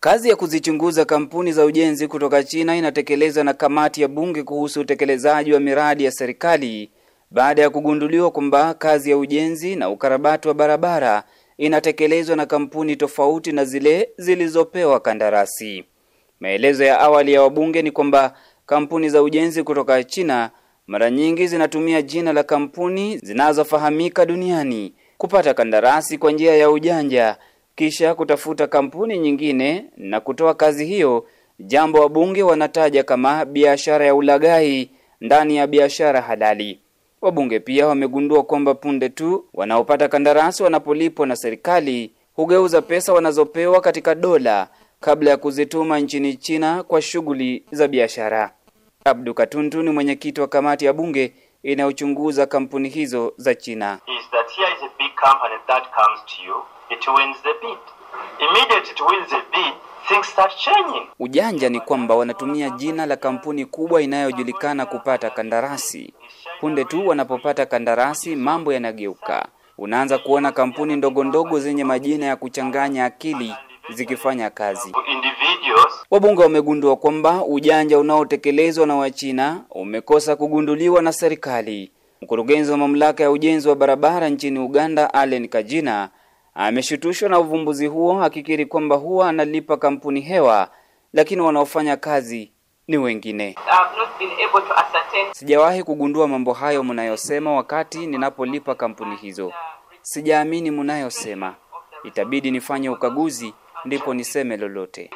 Kazi ya kuzichunguza kampuni za ujenzi kutoka China inatekelezwa na kamati ya bunge kuhusu utekelezaji wa miradi ya serikali baada ya kugunduliwa kwamba kazi ya ujenzi na ukarabati wa barabara inatekelezwa na kampuni tofauti na zile zilizopewa kandarasi. Maelezo ya awali ya wabunge ni kwamba kampuni za ujenzi kutoka China mara nyingi zinatumia jina la kampuni zinazofahamika duniani kupata kandarasi kwa njia ya ujanja kisha kutafuta kampuni nyingine na kutoa kazi hiyo, jambo wabunge wanataja kama biashara ya ulaghai ndani ya biashara halali. Wabunge pia wamegundua kwamba punde tu wanaopata kandarasi wanapolipwa na serikali hugeuza pesa wanazopewa katika dola kabla ya kuzituma nchini China kwa shughuli za biashara. Abdu Katuntu ni mwenyekiti wa kamati ya bunge inayochunguza kampuni hizo za China. is that here is a big company that comes to you, it wins the bid. Immediately it wins the bid, things start changing. Ujanja ni kwamba wanatumia jina la kampuni kubwa inayojulikana kupata kandarasi. Punde tu wanapopata kandarasi, mambo yanageuka. Unaanza kuona kampuni ndogo ndogo zenye majina ya kuchanganya akili zikifanya kazi. Wabunge wamegundua kwamba ujanja unaotekelezwa na Wachina umekosa kugunduliwa na serikali. Mkurugenzi wa mamlaka ya ujenzi wa barabara nchini Uganda, Allen Kajina, ameshutushwa na uvumbuzi huo, akikiri kwamba huwa analipa kampuni hewa, lakini wanaofanya kazi ni wengine. Sijawahi kugundua mambo hayo mnayosema wakati ninapolipa kampuni hizo. Sijaamini mnayosema. Itabidi nifanye ukaguzi ndipo niseme lolote.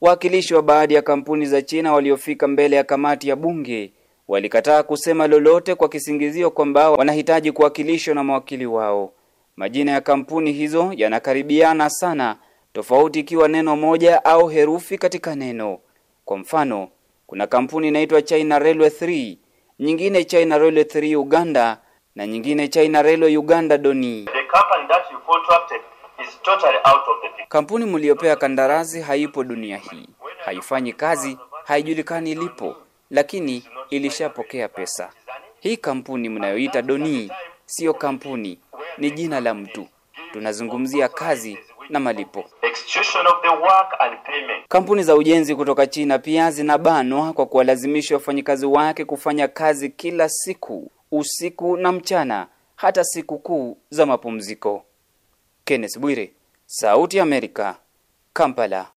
Wawakilishi wa baadhi ya kampuni za China waliofika mbele ya kamati ya bunge walikataa kusema lolote kwa kisingizio kwamba wanahitaji kuwakilishwa na mawakili wao. Majina ya kampuni hizo yanakaribiana sana, tofauti ikiwa neno moja au herufi katika neno. Kwa mfano, kuna kampuni inaitwa China Railway 3, nyingine China Railway 3 Uganda na nyingine China Railway Uganda Doni. the company that you contracted is totally out of the picture. Kampuni mliopewa kandarasi haipo dunia hii, haifanyi kazi, haijulikani ilipo, lakini ilishapokea pesa. Hii kampuni mnayoita Doni siyo kampuni, ni jina la mtu. Tunazungumzia kazi na malipo. Execution of the work and payment. Kampuni za ujenzi kutoka China pia zinabanwa kwa kuwalazimisha wafanyikazi wake kufanya kazi kila siku, usiku na mchana, hata siku kuu za mapumziko. Kenneth Bwire, Sauti ya Amerika, Kampala.